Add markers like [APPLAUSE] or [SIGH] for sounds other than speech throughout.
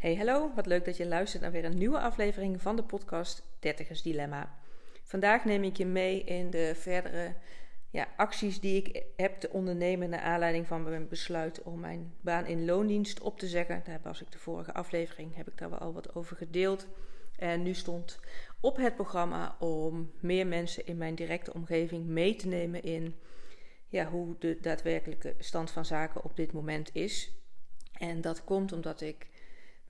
Hey, hallo, wat leuk dat je luistert naar weer een nieuwe aflevering van de podcast Dertigers Dilemma. Vandaag neem ik je mee in de verdere ja, acties die ik heb te ondernemen naar aanleiding van mijn besluit om mijn baan in loondienst op te zeggen. Daar was ik de vorige aflevering, heb ik daar wel al wat over gedeeld. En nu stond op het programma om meer mensen in mijn directe omgeving mee te nemen in ja, hoe de daadwerkelijke stand van zaken op dit moment is. En dat komt omdat ik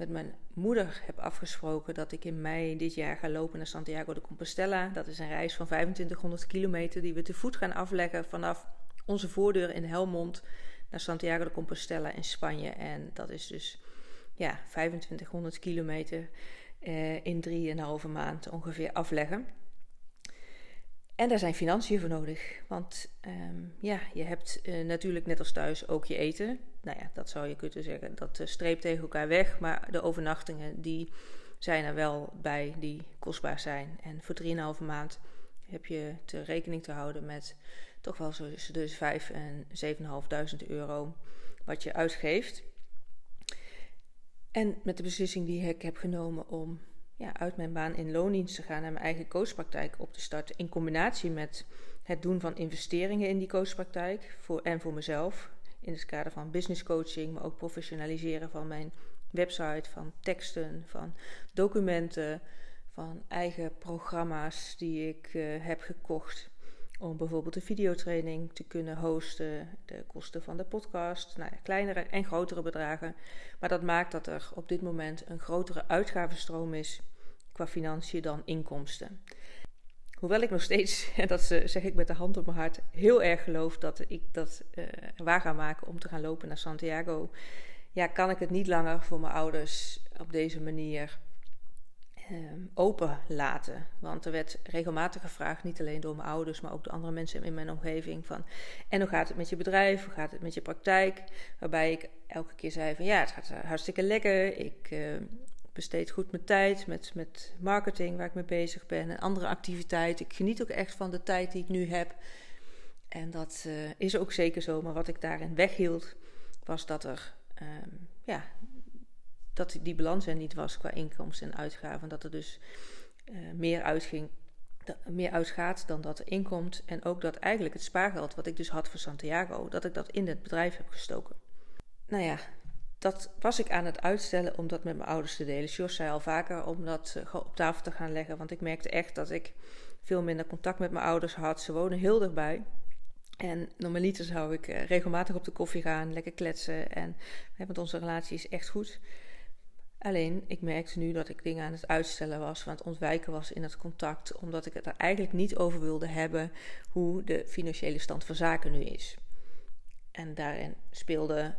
met mijn moeder heb afgesproken dat ik in mei dit jaar ga lopen naar Santiago de Compostela. Dat is een reis van 2500 kilometer die we te voet gaan afleggen vanaf onze voordeur in Helmond naar Santiago de Compostela in Spanje. En dat is dus ja, 2500 kilometer eh, in drieënhalve maand ongeveer afleggen. En daar zijn financiën voor nodig. Want ehm, ja, je hebt uh, natuurlijk net als thuis ook je eten. Nou ja, dat zou je kunnen zeggen. Dat uh, streept tegen elkaar weg. Maar de overnachtingen die zijn er wel bij die kostbaar zijn. En voor 3,5 maand heb je te rekening te houden met toch wel zo dus 5 en 7.500 euro wat je uitgeeft. En met de beslissing die ik heb genomen om ja, uit mijn baan in loondienst te gaan en mijn eigen coachpraktijk op te starten. In combinatie met het doen van investeringen in die coachpraktijk voor, en voor mezelf. In het kader van business coaching, maar ook professionaliseren van mijn website, van teksten, van documenten, van eigen programma's die ik uh, heb gekocht. Om bijvoorbeeld een videotraining te kunnen hosten, de kosten van de podcast, nou ja, kleinere en grotere bedragen. Maar dat maakt dat er op dit moment een grotere uitgavenstroom is qua financiën dan inkomsten. Hoewel ik nog steeds, [LAUGHS] en dat zeg ik met de hand op mijn hart, heel erg geloof dat ik dat uh, waar ga maken om te gaan lopen naar Santiago, ja, kan ik het niet langer voor mijn ouders op deze manier uh, open laten. Want er werd regelmatig gevraagd, niet alleen door mijn ouders, maar ook door andere mensen in mijn omgeving: van en hoe gaat het met je bedrijf? Hoe gaat het met je praktijk? Waarbij ik elke keer zei: van ja, het gaat hartstikke lekker. Ik besteed goed mijn tijd met, met marketing waar ik mee bezig ben en andere activiteiten. Ik geniet ook echt van de tijd die ik nu heb. En dat uh, is ook zeker zo. Maar wat ik daarin weghield, was dat er um, ja, dat die balans er niet was qua inkomsten en uitgaven. Dat er dus uh, meer uitging. Meer uitgaat dan dat er inkomt. En ook dat eigenlijk het spaargeld wat ik dus had voor Santiago, dat ik dat in het bedrijf heb gestoken. Nou ja, dat was ik aan het uitstellen om dat met mijn ouders te delen. Jos zei al vaker om dat uh, op tafel te gaan leggen. Want ik merkte echt dat ik veel minder contact met mijn ouders had. Ze wonen heel dichtbij. En normaliter zou ik uh, regelmatig op de koffie gaan, lekker kletsen. En want onze relatie is echt goed. Alleen, ik merkte nu dat ik dingen aan het uitstellen was, aan het ontwijken was in het contact, omdat ik het er eigenlijk niet over wilde hebben hoe de financiële stand van zaken nu is. En daarin speelde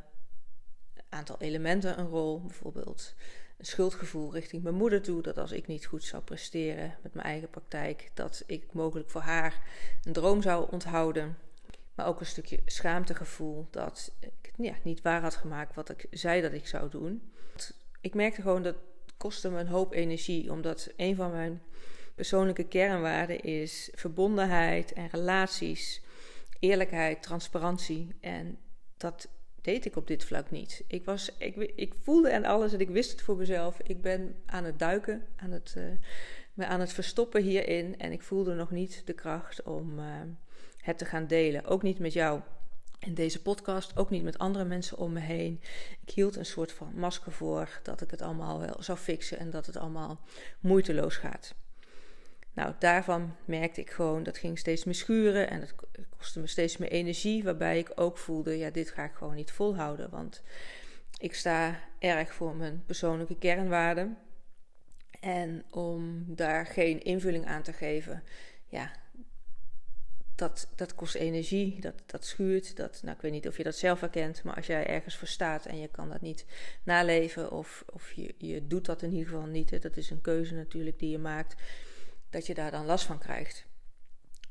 aantal elementen een rol. Bijvoorbeeld een schuldgevoel richting mijn moeder toe. Dat als ik niet goed zou presteren met mijn eigen praktijk, dat ik mogelijk voor haar een droom zou onthouden. Maar ook een stukje schaamtegevoel dat ik ja, niet waar had gemaakt wat ik zei dat ik zou doen. Ik merkte gewoon dat kostte me een hoop energie, omdat een van mijn persoonlijke kernwaarden is verbondenheid en relaties, eerlijkheid, transparantie. En dat deed ik op dit vlak niet. Ik, was, ik, ik voelde en alles en ik wist het voor mezelf. Ik ben aan het duiken, aan het, uh, me aan het verstoppen hierin. En ik voelde nog niet de kracht om uh, het te gaan delen. Ook niet met jou in deze podcast, ook niet met andere mensen om me heen. Ik hield een soort van masker voor dat ik het allemaal wel zou fixen en dat het allemaal moeiteloos gaat. Nou, daarvan merkte ik gewoon, dat ging steeds meer schuren en het kostte me steeds meer energie, waarbij ik ook voelde, ja, dit ga ik gewoon niet volhouden, want ik sta erg voor mijn persoonlijke kernwaarden. En om daar geen invulling aan te geven, ja, dat, dat kost energie, dat, dat schuurt. Dat, nou, ik weet niet of je dat zelf herkent, maar als jij ergens voor staat en je kan dat niet naleven, of, of je, je doet dat in ieder geval niet, hè, dat is een keuze natuurlijk die je maakt dat je daar dan last van krijgt.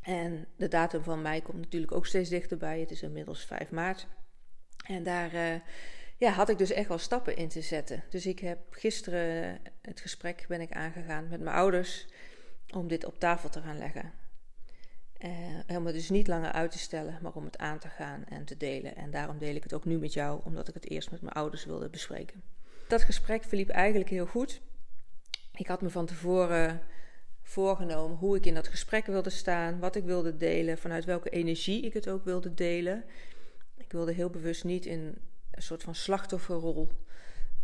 En de datum van mei komt natuurlijk ook steeds dichterbij. Het is inmiddels 5 maart. En daar uh, ja, had ik dus echt wel stappen in te zetten. Dus ik heb gisteren het gesprek ben ik aangegaan met mijn ouders om dit op tafel te gaan leggen. Uh, om het dus niet langer uit te stellen, maar om het aan te gaan en te delen. En daarom deel ik het ook nu met jou, omdat ik het eerst met mijn ouders wilde bespreken. dat gesprek verliep eigenlijk heel goed. Ik had me van tevoren voorgenomen hoe ik in dat gesprek wilde staan, wat ik wilde delen, vanuit welke energie ik het ook wilde delen. Ik wilde heel bewust niet in een soort van slachtofferrol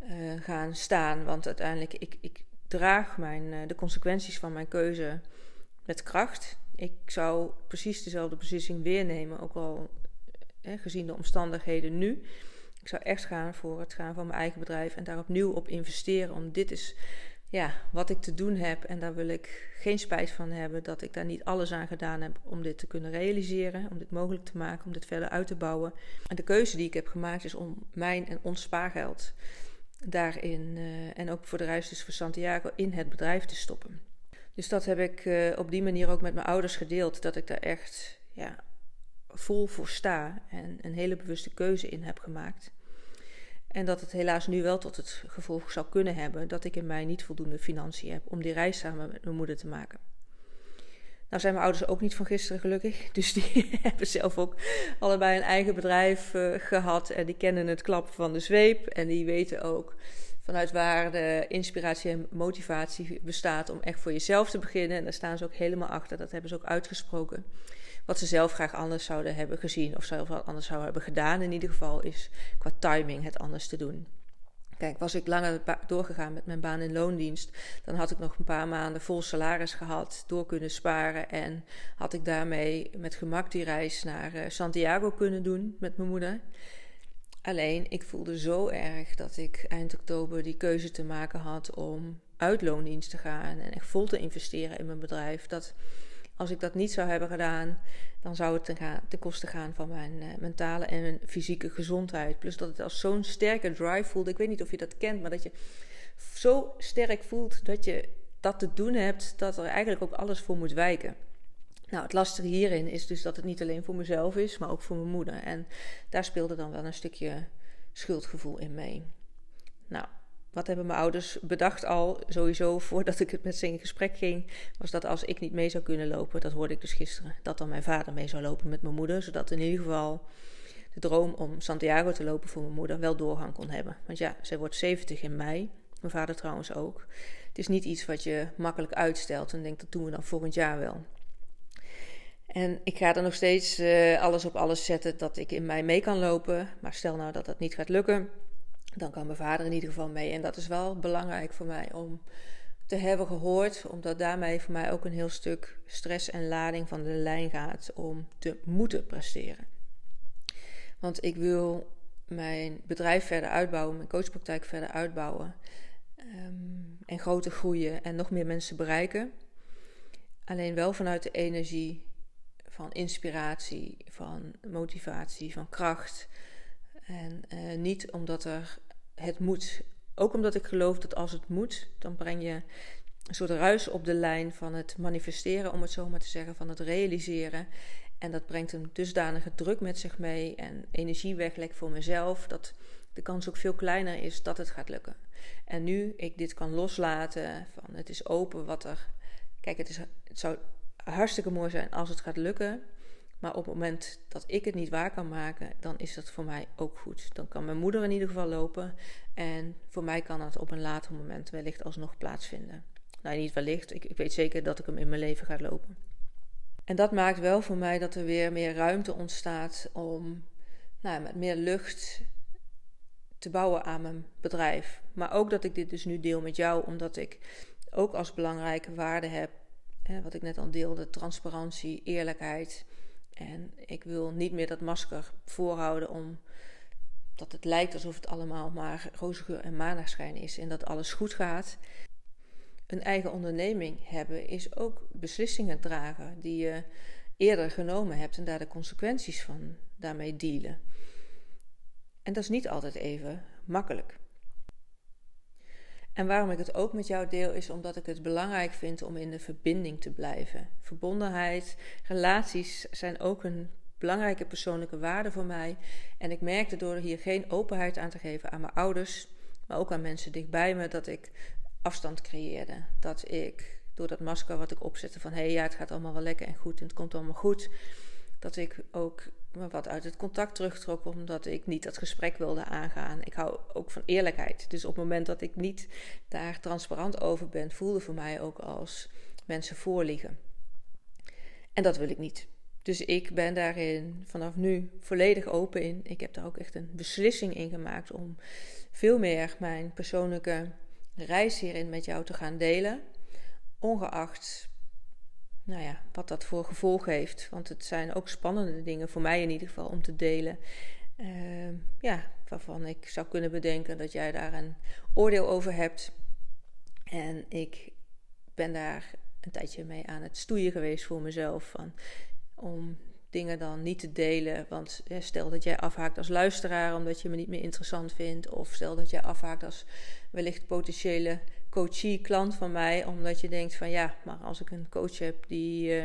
uh, gaan staan, want uiteindelijk ik, ik draag mijn, uh, de consequenties van mijn keuze met kracht. Ik zou precies dezelfde beslissing weer nemen, ook al eh, gezien de omstandigheden nu. Ik zou echt gaan voor het gaan van mijn eigen bedrijf en daar opnieuw op investeren. Om dit is ja, wat ik te doen heb. En daar wil ik geen spijt van hebben dat ik daar niet alles aan gedaan heb om dit te kunnen realiseren. Om dit mogelijk te maken, om dit verder uit te bouwen. En de keuze die ik heb gemaakt is om mijn en ons spaargeld daarin uh, en ook voor de reis dus voor Santiago in het bedrijf te stoppen. Dus dat heb ik uh, op die manier ook met mijn ouders gedeeld. Dat ik daar echt ja, vol voor sta en een hele bewuste keuze in heb gemaakt. En dat het helaas nu wel tot het gevolg zou kunnen hebben dat ik in mij niet voldoende financiën heb om die reis samen met mijn moeder te maken. Nou zijn mijn ouders ook niet van gisteren gelukkig, [LAUGHS] dus die hebben zelf ook allebei een eigen bedrijf uh, gehad en die kennen het klappen van de zweep en die weten ook vanuit waar de inspiratie en motivatie bestaat om echt voor jezelf te beginnen. En daar staan ze ook helemaal achter, dat hebben ze ook uitgesproken wat ze zelf graag anders zouden hebben gezien of zelf anders zouden hebben gedaan. In ieder geval is qua timing het anders te doen. Kijk, was ik langer doorgegaan met mijn baan in loondienst, dan had ik nog een paar maanden vol salaris gehad, door kunnen sparen en had ik daarmee met gemak die reis naar eh, Santiago kunnen doen met mijn moeder. Alleen, ik voelde zo erg dat ik eind oktober die keuze te maken had om uit loondienst te gaan en echt vol te investeren in mijn bedrijf. Dat als ik dat niet zou hebben gedaan, dan zou het ten, gaan, koste gaan van mijn uh, mentale en fysieke gezondheid. Plus dat het als zo'n sterke drive voelde. Ik weet niet of je dat kent, maar dat je zo sterk voelt dat je dat te doen hebt, dat er eigenlijk ook alles voor moet wijken. Nou, het lastige hierin is dus dat het niet alleen voor mezelf is, maar ook voor mijn moeder. En daar speelde dan wel een stukje schuldgevoel in mee. Nou, wat hebben mijn ouders bedacht al, sowieso voordat ik het met ze in gesprek ging, was dat als ik niet mee zou kunnen lopen, dat hoorde ik dus gisteren, dat dan mijn vader mee zou lopen met mijn moeder, zodat in ieder geval de droom om Santiago te lopen voor mijn moeder wel doorgang kon hebben. Want ja, zij wordt 70 in mei, mijn vader trouwens ook. Het is niet iets wat je makkelijk uitstelt en denkt dat doen we dan volgend jaar wel. En ik ga er nog steeds uh, alles op alles zetten dat ik in mei mee kan lopen. Maar stel nou dat dat niet gaat lukken, dan kan mijn vader in ieder geval mee. En dat is wel belangrijk voor mij om te hebben gehoord, omdat daarmee voor mij ook een heel stuk stress en lading van de lijn gaat om te moeten presteren. Want ik wil mijn bedrijf verder uitbouwen, mijn coachpraktijk verder uitbouwen um, en groter groeien en nog meer mensen bereiken. Alleen wel vanuit de energie van inspiratie, van motivatie, van kracht. En uh, niet omdat er het moet. Ook omdat ik geloof dat als het moet, dan breng je een soort ruis op de lijn van het manifesteren, om het zo maar te zeggen, van het realiseren. En dat brengt een dusdanige druk met zich mee en energie weglek voor mezelf, dat de kans ook veel kleiner is dat het gaat lukken. En nu ik dit kan loslaten, van het is open wat er. Kijk, het, is, het zou hartstikke mooi zijn als het gaat lukken. Maar op het moment dat ik het niet waar kan maken, dan is dat voor mij ook goed. Dan kan mijn moeder in ieder geval lopen. En voor mij kan dat op een later moment wellicht alsnog plaatsvinden. Nou, niet wellicht. Ik, ik weet zeker dat ik hem in mijn leven ga lopen. En dat maakt wel voor mij dat er weer meer ruimte ontstaat om nou, met meer lucht te bouwen aan mijn bedrijf. Maar ook dat ik dit dus nu deel met jou, omdat ik ook als belangrijke waarde heb, hè, wat ik net al deelde, transparantie, eerlijkheid en ik wil niet meer dat masker voorhouden om dat het lijkt alsof het allemaal maar roze geur en maneschijn is en dat alles goed gaat. Een eigen onderneming hebben is ook beslissingen dragen die je eerder genomen hebt en daar de consequenties van daarmee dealen. En dat is niet altijd even makkelijk. En waarom ik het ook met jou deel, is omdat ik het belangrijk vind om in de verbinding te blijven. Verbondenheid, relaties zijn ook een belangrijke persoonlijke waarde voor mij. En ik merkte door hier geen openheid aan te geven aan mijn ouders, maar ook aan mensen dichtbij me, dat ik afstand creëerde. Dat ik door dat masker wat ik opzette van hé hey, ja, het gaat allemaal wel lekker en goed en het komt allemaal goed, dat ik ook wat uit het contact terugtrok omdat ik niet dat gesprek wilde aangaan. Ik hou ook van eerlijkheid. Dus op het moment dat ik niet daar transparant over ben, voelde voor mij ook als mensen voorliegen. En dat wil ik niet. Dus ik ben daarin vanaf nu volledig open in. Ik heb daar ook echt een beslissing in gemaakt om veel meer mijn persoonlijke reis hierin met jou te gaan delen. Ongeacht nou ja, wat dat voor gevolg heeft. Want het zijn ook spannende dingen, voor mij in ieder geval, om te delen. Uh, ja, waarvan ik zou kunnen bedenken dat jij daar een oordeel over hebt. En ik ben daar een tijdje mee aan het stoeien geweest voor mezelf. Van, om dingen dan niet te delen. Want stel dat jij afhaakt als luisteraar omdat je me niet meer interessant vindt. Of stel dat jij afhaakt als wellicht potentiële coachie, klant van mij. Omdat je denkt van ja, maar als ik een coach heb die, uh,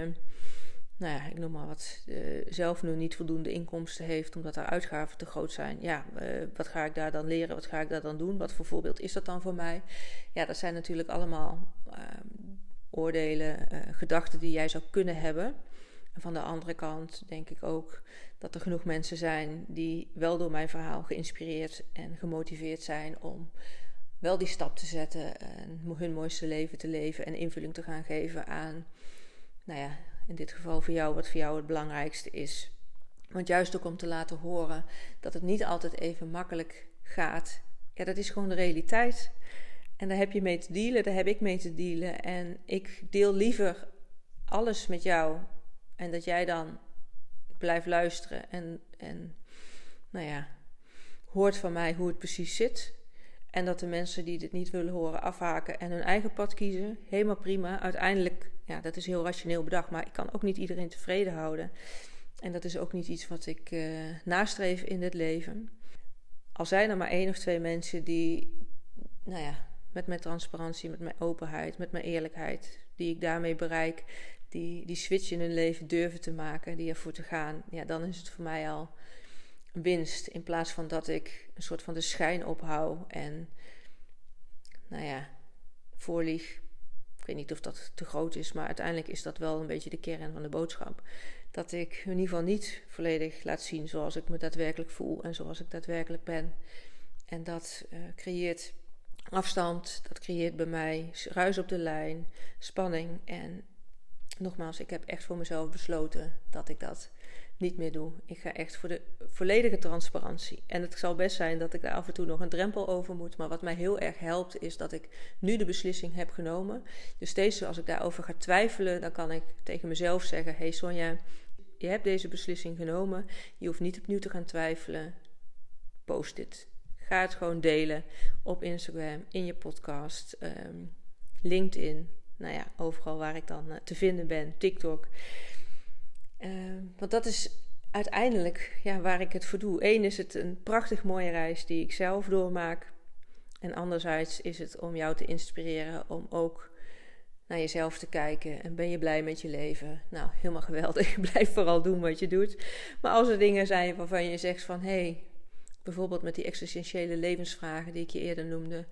nou ja, ik noem maar wat, uh, zelf nu niet voldoende inkomsten heeft omdat haar uitgaven te groot zijn. Ja, uh, wat ga ik daar dan leren? Wat ga ik daar dan doen? Wat voor voorbeeld is dat dan voor mij? Ja, dat zijn natuurlijk allemaal ehm, oordelen, gedachten die jij zou kunnen hebben. En van de andere kant denk ik ook dat er genoeg mensen zijn die wel door mijn verhaal geïnspireerd en gemotiveerd zijn om wel die stap te zetten en hun mooiste leven te leven en invulling te gaan geven aan, nou ja, in dit geval voor jou, wat voor jou het belangrijkste is. Want juist ook om te laten horen dat het niet altijd even makkelijk gaat. Ja, dat is gewoon de realiteit. En daar heb je mee te dealen, daar heb ik mee te dealen. En ik deel liever alles met jou en dat jij dan blijft luisteren en, en nou ja, hoort van mij hoe het precies zit. En dat de mensen die dit niet willen horen afhaken en hun eigen pad kiezen. Helemaal prima. Uiteindelijk, ja, dat is heel rationeel bedacht, maar ik kan ook niet iedereen tevreden houden. En dat is ook niet iets wat ik uh, nastreef in dit leven. Al zijn er maar één of twee mensen die, nou ja, met mijn transparantie, met mijn openheid, met mijn eerlijkheid, die ik daarmee bereik, die die switch in hun leven durven te maken, die ervoor te gaan, ja, dan is het voor mij al winst. In plaats van dat ik een soort van de schijn ophoud en, nou ja, voorlieg. Ik weet niet of dat te groot is, maar uiteindelijk is dat wel een beetje de kern van de boodschap. Dat ik in ieder geval niet volledig laat zien zoals ik me daadwerkelijk voel en zoals ik daadwerkelijk ben. En dat uh, creëert afstand, dat creëert bij mij ruis op de lijn, spanning en nogmaals, ik heb echt voor mezelf besloten dat ik dat niet meer doe. Ik ga echt voor de volledige transparantie. En het zal best zijn dat ik daar af en toe nog een drempel over moet. Maar wat mij heel erg helpt, is dat ik nu de beslissing heb genomen. Dus steeds als ik daarover ga twijfelen, dan kan ik tegen mezelf zeggen: Hey Sonja, je hebt deze beslissing genomen. Je hoeft niet opnieuw te gaan twijfelen. Post dit. Ga het gewoon delen op Instagram, in je podcast, um, LinkedIn nou ja, overal waar ik dan eh, te vinden ben, TikTok. Ehm, want dat is uiteindelijk ja, waar ik het voor doe. Eén is het een prachtig mooie reis die ik zelf doormaak. En anderzijds is het om jou te inspireren om ook naar jezelf te kijken. En ben je blij met je leven? Nou, helemaal geweldig. [LAUGHS] Blijf vooral doen wat je doet. Maar als er dingen zijn waarvan je zegt van... hé, hey, bijvoorbeeld met die existentiële levensvragen die ik je eerder noemde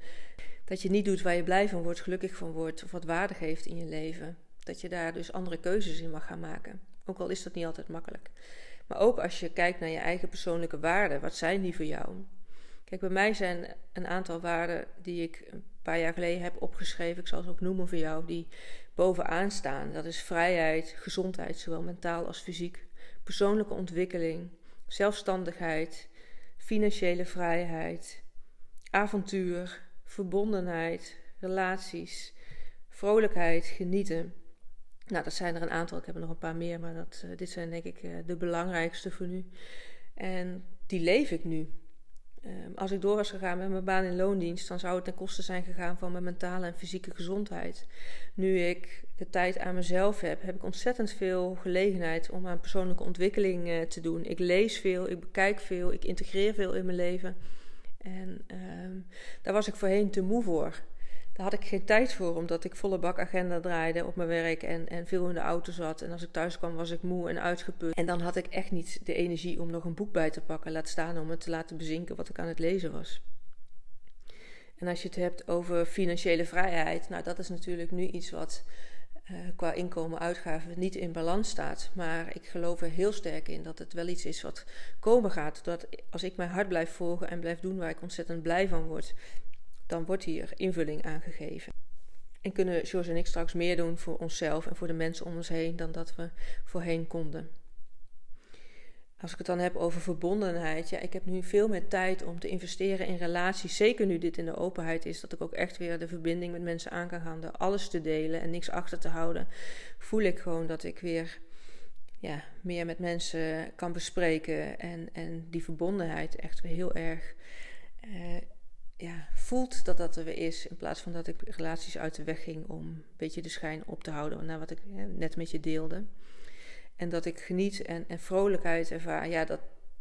dat je niet doet waar je blij van wordt, gelukkig van wordt of wat waarde geeft in je leven. Dat je daar dus andere keuzes in mag gaan maken. Ook al is dat niet altijd makkelijk. Maar ook als je kijkt naar je eigen persoonlijke waarden, wat zijn die voor jou? Kijk, bij mij zijn een aantal waarden die ik een paar jaar geleden heb opgeschreven, ik zal ze ook noemen voor jou, die bovenaan staan. Dat is vrijheid, gezondheid, zowel mentaal als fysiek, persoonlijke ontwikkeling, zelfstandigheid, financiële vrijheid, avontuur, verbondenheid, relaties, vrolijkheid, genieten. Nou, dat zijn er een aantal. Ik heb er nog een paar meer, maar dat, uh, dit zijn denk ik uh, de belangrijkste voor nu. En die leef ik nu. Um, als ik door was gegaan met mijn baan in loondienst, dan zou het ten koste zijn gegaan van mijn mentale en fysieke gezondheid. Nu ik de tijd aan mezelf heb, heb ik ontzettend veel gelegenheid om aan persoonlijke ontwikkeling uh, te doen. Ik lees veel, ik bekijk veel, ik integreer veel in mijn leven. En um, daar was ik voorheen te moe voor. Daar had ik geen tijd voor, omdat ik volle bak agenda draaide op mijn werk en, en veel in de auto zat. En als ik thuis kwam, was ik moe en uitgeput. En dan had ik echt niet de energie om nog een boek bij te pakken. Laat staan om het te laten bezinken wat ik aan het lezen was. En als je het hebt over financiële vrijheid, nou dat is natuurlijk nu iets wat uh, qua inkomen-uitgaven niet in balans staat. Maar ik geloof er heel sterk in dat het wel iets is wat komen gaat. Dat als ik mijn hart blijf volgen en blijf doen waar ik ontzettend blij van word, dan wordt hier invulling aangegeven. En kunnen George en ik straks meer doen voor onszelf en voor de mensen om ons heen dan dat we voorheen konden. Als ik het dan heb over verbondenheid, ja, ik heb nu veel meer tijd om te investeren in relaties. Zeker nu dit in de openheid is, dat ik ook echt weer de verbinding met mensen aan kan gaan. Alles te delen en niks achter te houden, voel ik gewoon dat ik weer ja, meer met mensen kan bespreken. En, en die verbondenheid echt weer heel erg uh, ja, voelt dat dat er weer is. In plaats van dat ik relaties uit de weg ging om een beetje de schijn op te houden. Naar wat ik net met je deelde. En dat ik geniet en, en vrolijkheid ervaar. Ja, dat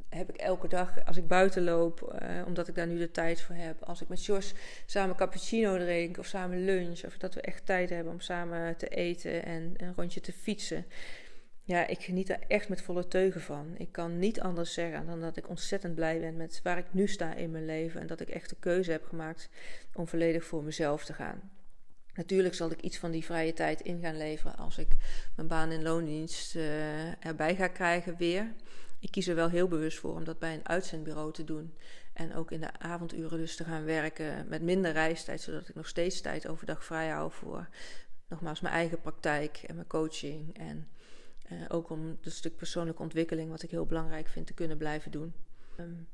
heb ik elke dag als ik buiten loop, uh, omdat ik daar nu de tijd voor heb. Als ik met Jos samen cappuccino drink of samen lunch. Of dat we echt tijd hebben om samen te eten en een rondje te fietsen. Ja, ik geniet daar echt met volle teugen van. Ik kan niet anders zeggen dan dat ik ontzettend blij ben met waar ik nu sta in mijn leven. En dat ik echt de keuze heb gemaakt om volledig voor mezelf te gaan. Natuurlijk zal ik iets van die vrije tijd in gaan leveren als ik mijn baan in loondienst uh, erbij ga krijgen weer. Ik kies er wel heel bewust voor om dat bij een uitzendbureau te doen. En ook in de avonduren dus te gaan werken met minder reistijd, zodat ik nog steeds tijd overdag vrij hou voor nogmaals mijn eigen praktijk en mijn coaching. En uh, ook om het stuk persoonlijke ontwikkeling, wat ik heel belangrijk vind, te kunnen blijven doen. Um,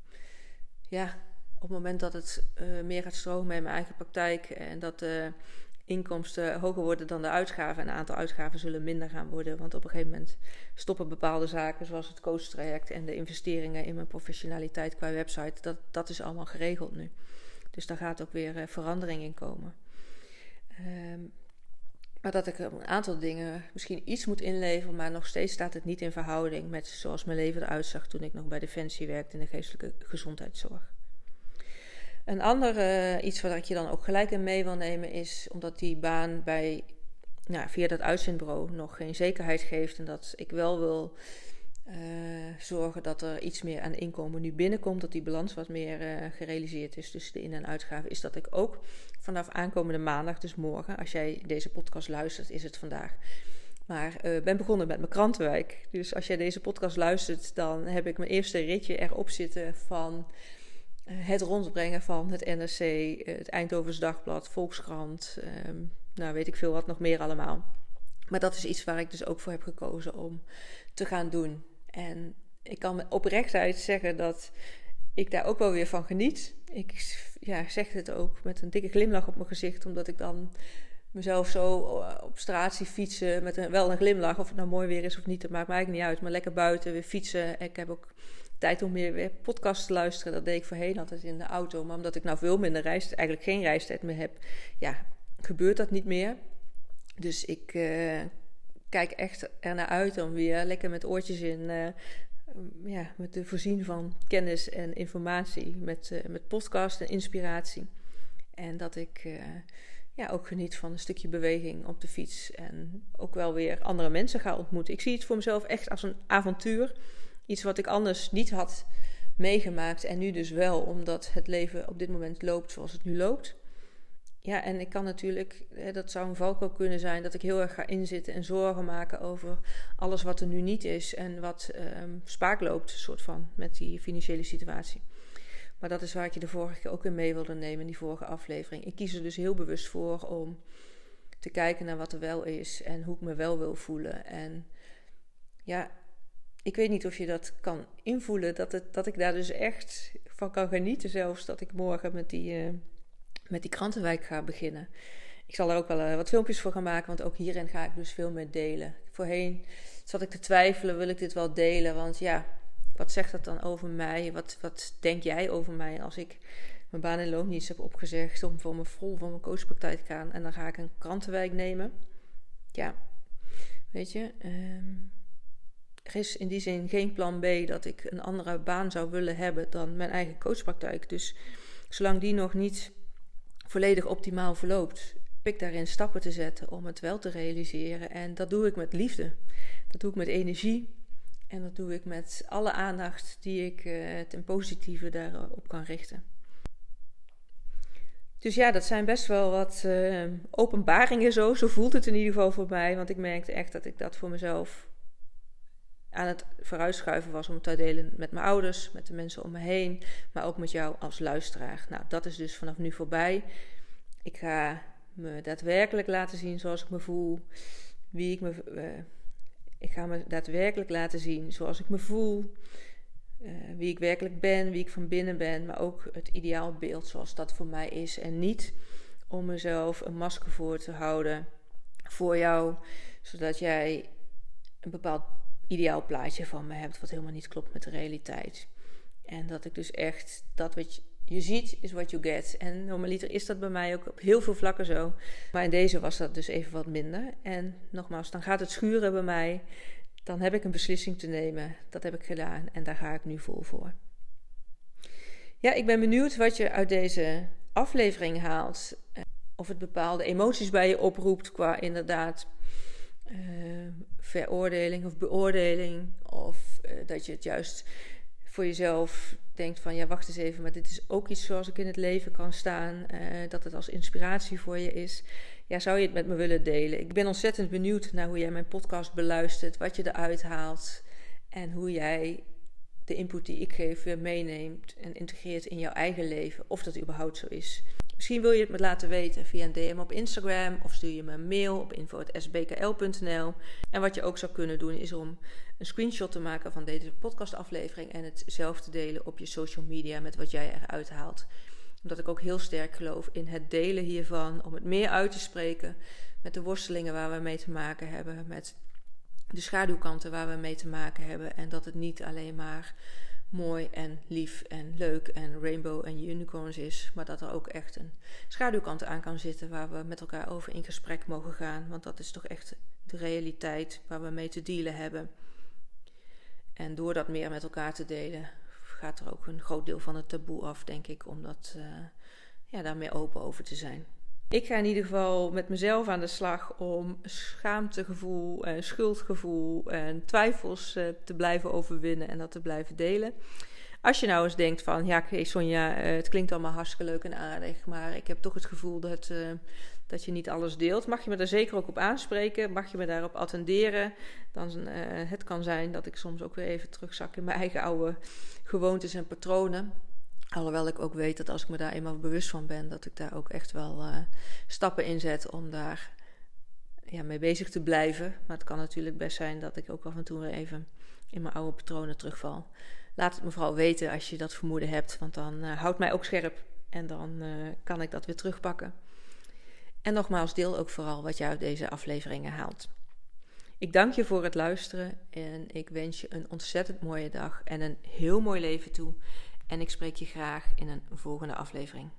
ja, op het moment dat het uh, meer gaat stromen in mijn eigen praktijk en dat de inkomsten hoger worden dan de uitgaven en een aantal uitgaven zullen minder gaan worden, want op een gegeven moment stoppen bepaalde zaken zoals het coachtraject en de investeringen in mijn professionaliteit qua website, dat, dat is allemaal geregeld nu. Dus daar gaat ook weer uh, verandering in komen. Um, maar dat ik een aantal dingen misschien iets moet inleveren, maar nog steeds staat het niet in verhouding met zoals mijn leven eruit zag toen ik nog bij Defensie werkte in de geestelijke gezondheidszorg. Een ander uh, iets wat ik je dan ook gelijk in mee wil nemen is omdat die baan bij, nou, via dat uitzendbureau nog geen zekerheid geeft en dat ik wel wil uh, zorgen dat er iets meer aan inkomen nu binnenkomt, dat die balans wat meer uh, gerealiseerd is tussen de in- en uitgaven, is dat ik ook vanaf aankomende maandag, dus morgen, als jij deze podcast luistert, is het vandaag. Maar uh, ben begonnen met mijn krantenwijk. Dus als jij deze podcast luistert, dan heb ik mijn eerste ritje erop zitten van het rondbrengen van het NRC, het Eindhovens Dagblad, Volkskrant, um, nou weet ik veel wat nog meer allemaal. Maar dat is iets waar ik dus ook voor heb gekozen om te gaan doen. En ik kan met oprechtheid zeggen dat ik daar ook wel weer van geniet. Ik ja, zeg het ook met een dikke glimlach op mijn gezicht, omdat ik dan mezelf zo eh, op straat zie fietsen met wel een glimlach. Of het nou mooi weer is of niet, dat maakt mij eigenlijk niet uit. Maar lekker buiten weer fietsen. Ik heb ook tijd om meer weer podcasts te luisteren. Dat deed ik voorheen altijd in de auto. Maar omdat ik nou veel minder reis, eigenlijk geen reistijd meer heb, ja, gebeurt dat niet meer. Dus ik uh, kijk echt ernaar uit om weer lekker met oortjes in, uh, ja, met te voorzien van kennis en informatie, met, uh, met podcast en inspiratie. En dat ik ja, ook geniet van een stukje beweging op de fiets en ook wel weer andere mensen ga ontmoeten. Ik zie het voor mezelf echt als een avontuur. Iets wat ik anders niet had meegemaakt en nu dus wel, omdat het leven op dit moment loopt zoals het nu loopt. Ja, en ik kan natuurlijk, dat zou een valkuil kunnen zijn, dat ik heel erg ga inzitten en zorgen maken over alles wat er nu niet is en wat um, spaak loopt, soort van, met die financiële situatie. Maar dat is waar ik je de vorige keer ook in mee wilde nemen, in die vorige aflevering. Ik kies er dus heel bewust voor om te kijken naar wat er wel is en hoe ik me wel wil voelen. En ja, ik weet niet of je dat kan invoelen, dat, het, dat ik daar dus echt van kan genieten, zelfs dat ik morgen met die. Uh, met die krantenwijk ga beginnen. Ik zal er ook wel uh, wat filmpjes voor gaan maken, want ook hierin ga ik dus veel meer delen. Voorheen zat ik te twijfelen, wil ik dit wel delen? Want ja, wat zegt dat dan over mij? Wat, wat denk jij over mij als ik mijn baan in loondienst heb opgezegd om voor me vol van mijn coachpraktijk te gaan en dan ga ik een krantenwijk nemen? Ja, weet je, um, er is in die zin geen plan B dat ik een andere baan zou willen hebben dan mijn eigen coachpraktijk. Dus zolang die nog niet volledig optimaal verloopt, ik daarin stappen te zetten om het wel te realiseren. En dat doe ik met liefde. Dat doe ik met energie. En dat doe ik met alle aandacht die ik uh, ten positieve daarop kan richten. Dus ja, dat zijn best wel wat uh, openbaringen zo. Zo voelt het in ieder geval voor mij. Want ik merkte echt dat ik dat voor mezelf aan het vooruitschuiven was om te delen met mijn ouders, met de mensen om me heen, maar ook met jou als luisteraar. Nou, dat is dus vanaf nu voorbij. Ik ga me daadwerkelijk laten zien zoals ik me voel, wie ik me. Uh, ik ga me daadwerkelijk laten zien zoals ik me voel, uh, wie ik werkelijk ben, wie ik van binnen ben, maar ook het ideaalbeeld zoals dat voor mij is. En niet om mezelf een masker voor te houden voor jou, zodat jij een bepaald ideaal plaatje van me hebt, wat helemaal niet klopt met de realiteit. En dat ik dus echt dat wat je, ziet, is wat you get. En normaliter is dat bij mij ook op heel veel vlakken zo. Maar in deze was dat dus even wat minder. En nogmaals, dan gaat het schuren bij mij. Dan heb ik een beslissing te nemen. Dat heb ik gedaan en daar ga ik nu vol voor. Ja, ik ben benieuwd wat je uit deze aflevering haalt. Eh, of het bepaalde emoties bij je oproept qua inderdaad uh, veroordeling of beoordeling. Of uh, dat je het juist voor jezelf denkt van ja, wacht eens even, maar dit is ook iets zoals ik in het leven kan staan. Uh, dat het als inspiratie voor je is. Ja, zou je het met me willen delen? Ik ben ontzettend benieuwd naar hoe jij mijn podcast beluistert, wat je eruit haalt en hoe jij de input die ik geef weer meeneemt en integreert in jouw eigen leven. Of dat überhaupt zo is. Misschien wil je het me laten weten via een DM op Instagram of stuur je me een mail op info.sbkl.nl. En wat je ook zou kunnen doen is om een screenshot te maken van deze podcastaflevering en het zelf te delen op je social media met wat jij eruit haalt. Omdat ik ook heel sterk geloof in het delen hiervan, om het meer uit te spreken met de worstelingen waar we mee te maken hebben, met de schaduwkanten waar we mee te maken hebben en dat het niet alleen maar mooi en lief en leuk en rainbow en unicorns is, maar dat er ook echt een schaduwkant aan kan zitten waar we met elkaar over in gesprek mogen gaan, want dat is toch echt de realiteit waar we mee te dealen hebben. En door dat meer met elkaar te delen, gaat er ook een groot deel van het taboe af, denk ik, om uh, ja, daar meer open over te zijn. Ik ga in ieder geval met mezelf aan de slag om schaamtegevoel schuldgevoel en twijfels eh, te blijven overwinnen en dat te blijven delen. Als je nou eens denkt van, ja, okay, Sonja, uh, het klinkt allemaal hartstikke leuk en aardig, maar ik heb toch het gevoel dat, uh, dat je niet alles deelt. Mag je me daar zeker ook op aanspreken? Mag je me daarop attenderen? Dan, het kan zijn dat ik soms ook weer even terugzak in mijn eigen oude gewoontes en patronen. Alhoewel ik ook weet dat als ik me daar eenmaal bewust van ben, dat ik daar ook echt wel uh, stappen in zet om daar ja, mee bezig te blijven. Maar het kan natuurlijk best zijn dat ik ook af en toe weer even in mijn oude patronen terugval. Laat het me vooral weten als je dat vermoeden hebt, want dan uh, houdt mij ook scherp en dan uh, kan ik dat weer terugpakken. En nogmaals, deel ook vooral wat je uit deze afleveringen haalt. Ik dank je voor het luisteren en ik wens je een ontzettend mooie dag en een heel mooi leven toe. En ik spreek je graag in een volgende aflevering.